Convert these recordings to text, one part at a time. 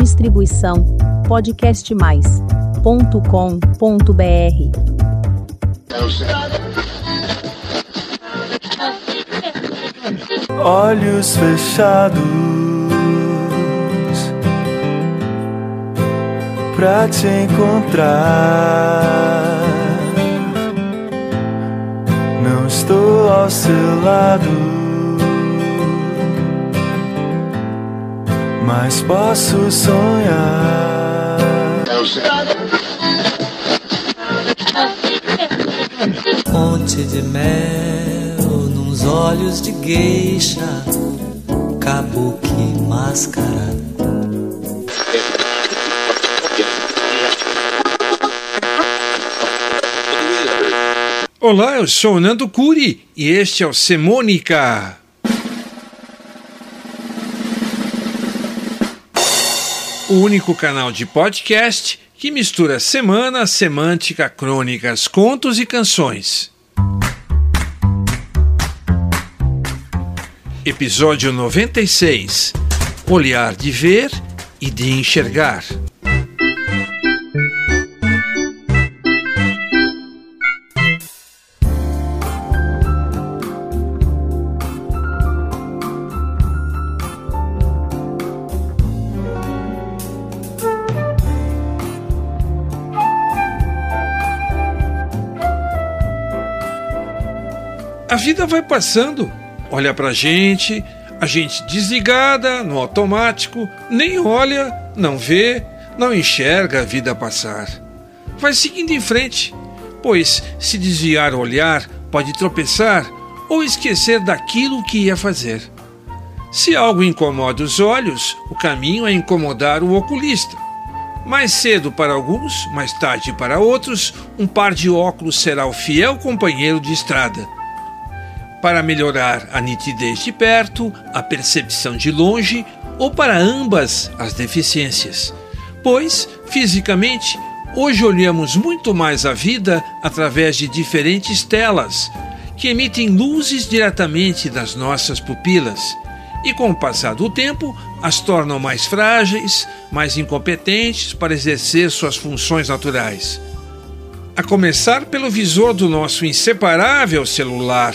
Distribuição podcastmais.com.br. Olhos fechados pra te encontrar. Não estou ao seu lado, mas posso sonhar. Ponte de mel nos olhos de geisha, kabuki máscara. Olá, eu sou o Nando Curi e este é o Semônica. O único canal de podcast que mistura semana, semântica, crônicas, contos e canções. Episódio 96 Olhar de ver e de enxergar. Vida vai passando, olha pra gente, a gente desligada, no automático, nem olha, não vê, não enxerga a vida passar. Vai seguindo em frente, pois se desviar o olhar, pode tropeçar ou esquecer daquilo que ia fazer. Se algo incomoda os olhos, o caminho é incomodar o oculista. Mais cedo para alguns, mais tarde para outros, um par de óculos será o fiel companheiro de estrada para melhorar a nitidez de perto, a percepção de longe ou para ambas as deficiências. Pois, fisicamente, hoje olhamos muito mais a vida através de diferentes telas que emitem luzes diretamente das nossas pupilas e, com o passar do tempo, as tornam mais frágeis, mais incompetentes para exercer suas funções naturais. A começar pelo visor do nosso inseparável celular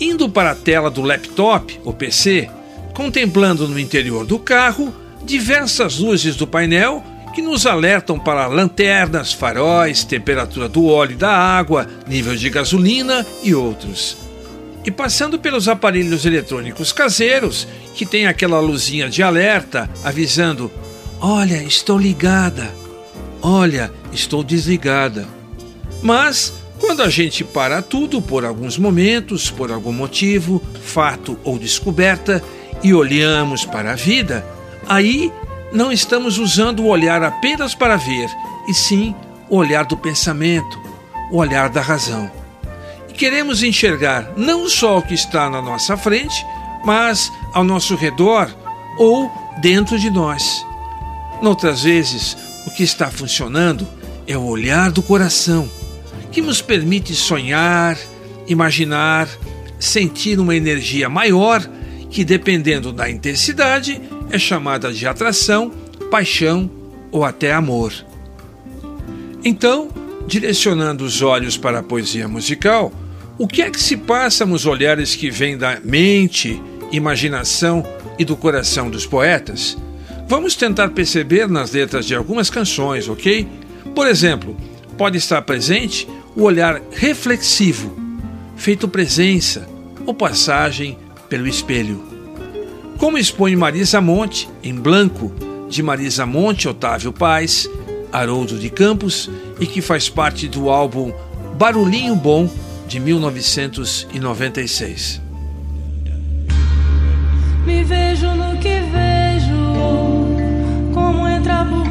indo para a tela do laptop ou PC, contemplando no interior do carro diversas luzes do painel que nos alertam para lanternas, faróis, temperatura do óleo e da água, nível de gasolina e outros. E passando pelos aparelhos eletrônicos caseiros, que tem aquela luzinha de alerta avisando: Olha, estou ligada. Olha, estou desligada. Mas quando a gente para tudo por alguns momentos, por algum motivo, fato ou descoberta, e olhamos para a vida, aí não estamos usando o olhar apenas para ver, e sim o olhar do pensamento, o olhar da razão. E queremos enxergar não só o que está na nossa frente, mas ao nosso redor ou dentro de nós. Noutras vezes, o que está funcionando é o olhar do coração que nos permite sonhar, imaginar, sentir uma energia maior que, dependendo da intensidade, é chamada de atração, paixão ou até amor. Então, direcionando os olhos para a poesia musical, o que é que se passa nos olhares que vêm da mente, imaginação e do coração dos poetas? Vamos tentar perceber nas letras de algumas canções, ok? Por exemplo, pode estar presente o olhar reflexivo, feito presença ou passagem pelo espelho. Como expõe Marisa Monte, em Blanco, de Marisa Monte, Otávio Paz, Haroldo de Campos, e que faz parte do álbum Barulhinho Bom, de 1996. Me vejo no que vejo, como entra por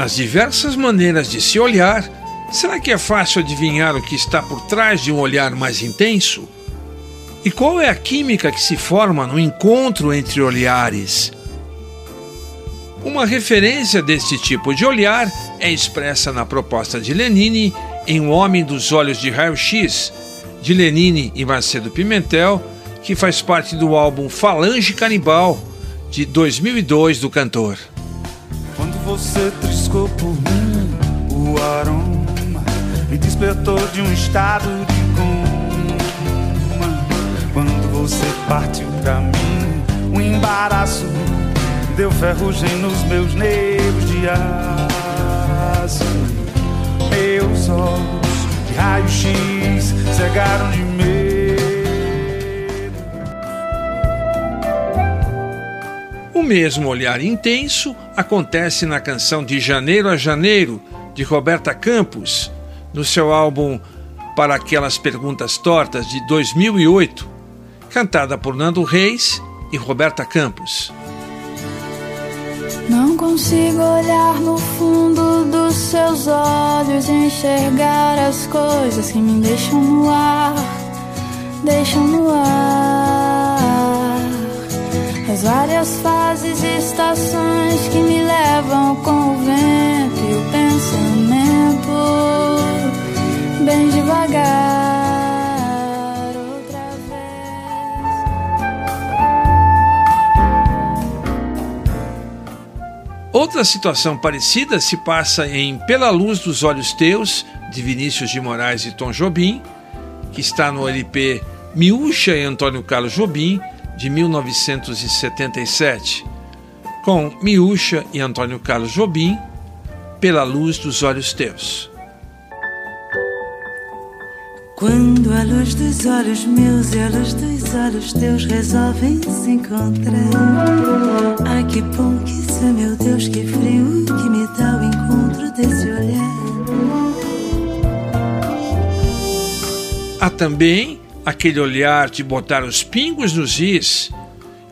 Nas diversas maneiras de se olhar, será que é fácil adivinhar o que está por trás de um olhar mais intenso? E qual é a química que se forma no encontro entre olhares? Uma referência deste tipo de olhar é expressa na proposta de Lenine em O Homem dos Olhos de Raio-X, de Lenine e Macedo Pimentel, que faz parte do álbum Falange Canibal, de 2002 do cantor. Você triscou por mim, o aroma me despertou de um estado de coma. Quando você partiu pra mim, o embaraço deu ferrugem nos meus nervos de aço. Meus olhos de raio-x cegaram de mesmo olhar intenso acontece na canção De Janeiro a Janeiro, de Roberta Campos, no seu álbum Para Aquelas Perguntas Tortas, de 2008, cantada por Nando Reis e Roberta Campos. Não consigo olhar no fundo dos seus olhos e enxergar as coisas que me deixam no ar, deixam no ar. As várias fases e estações que me levam com o vento e o pensamento, bem devagar, outra situação parecida se passa em Pela Luz dos Olhos Teus, de Vinícius de Moraes e Tom Jobim, que está no LP Miúcha e Antônio Carlos Jobim, de 1977, com Miúcha e Antônio Carlos Jobim, Pela Luz dos Olhos Teus. Quando a luz dos olhos meus e a luz dos olhos teus resolvem se encontrar. Ai que bom que isso é, meu Deus, que frio que me dá o encontro desse olhar. Há também aquele olhar de botar os pingos nos is,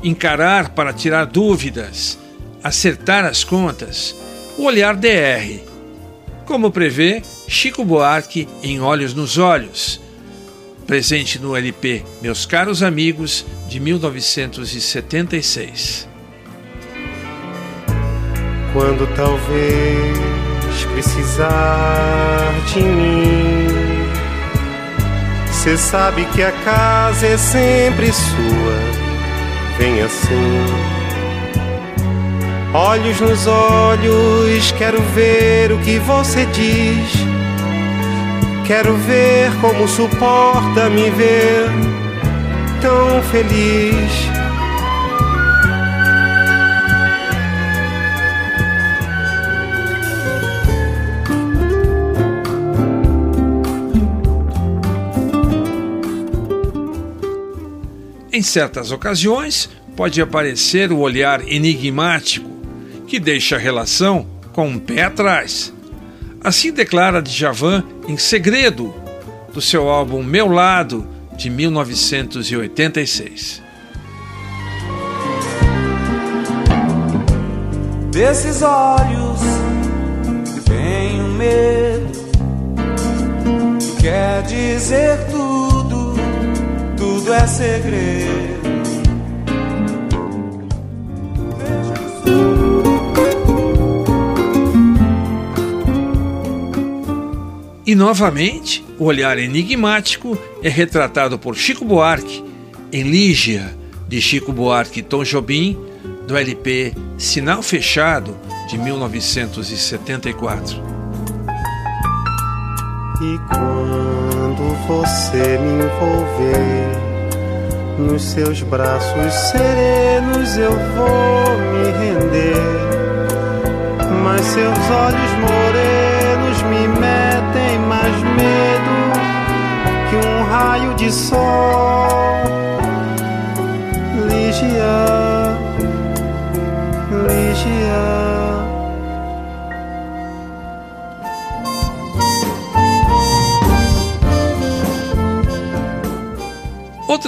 encarar para tirar dúvidas, acertar as contas, o olhar DR, como prevê Chico Buarque em Olhos nos Olhos, presente no LP Meus Caros Amigos de 1976. Quando talvez precisar de mim Cê sabe que a casa é sempre sua, vem assim. Olhos nos olhos, quero ver o que você diz. Quero ver como suporta me ver tão feliz. Em certas ocasiões, pode aparecer o olhar enigmático, que deixa a relação com um pé atrás. Assim declara Djavan em Segredo, do seu álbum Meu Lado, de 1986. Desses olhos tenho medo, quer dizer tudo, tudo é segredo. E novamente, o olhar enigmático é retratado por Chico Buarque em Lígia, de Chico Buarque e Tom Jobim, do LP Sinal Fechado, de 1974. E quando você me envolver nos seus braços serenos, eu vou me render. Mas seus olhos morenos me metem mais medo que um raio de sol. Lígia, Lígia.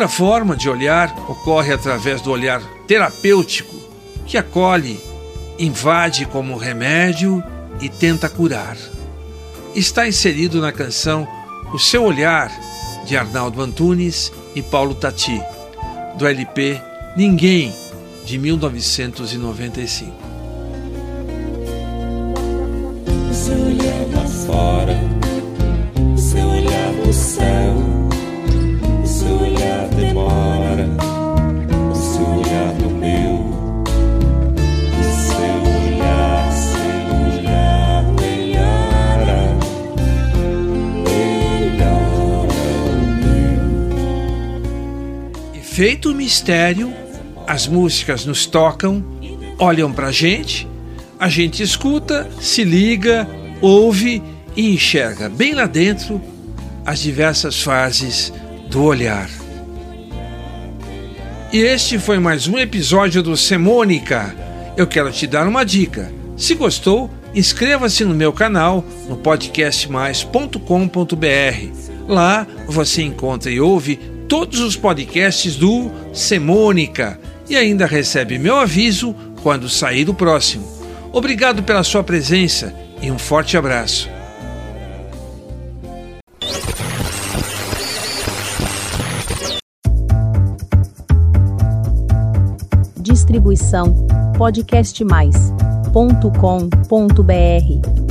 Outra forma de olhar ocorre através do olhar terapêutico, que acolhe, invade como remédio e tenta curar. Está inserido na canção O Seu Olhar, de Arnaldo Antunes e Paulo Tati, do LP Ninguém, de 1995. Seu olhar lá fora, seu olhar no céu, feito o mistério, as músicas nos tocam, olham pra gente, a gente escuta, se liga, ouve e enxerga bem lá dentro as diversas fases do olhar. E este foi mais um episódio do Semônica. Eu quero te dar uma dica. Se gostou, inscreva-se no meu canal no podcastmais.com.br. Lá você encontra e ouve todos os podcasts do Semônica e ainda recebe meu aviso quando sair o próximo. Obrigado pela sua presença e um forte abraço. Distribuição podcastmais.com.br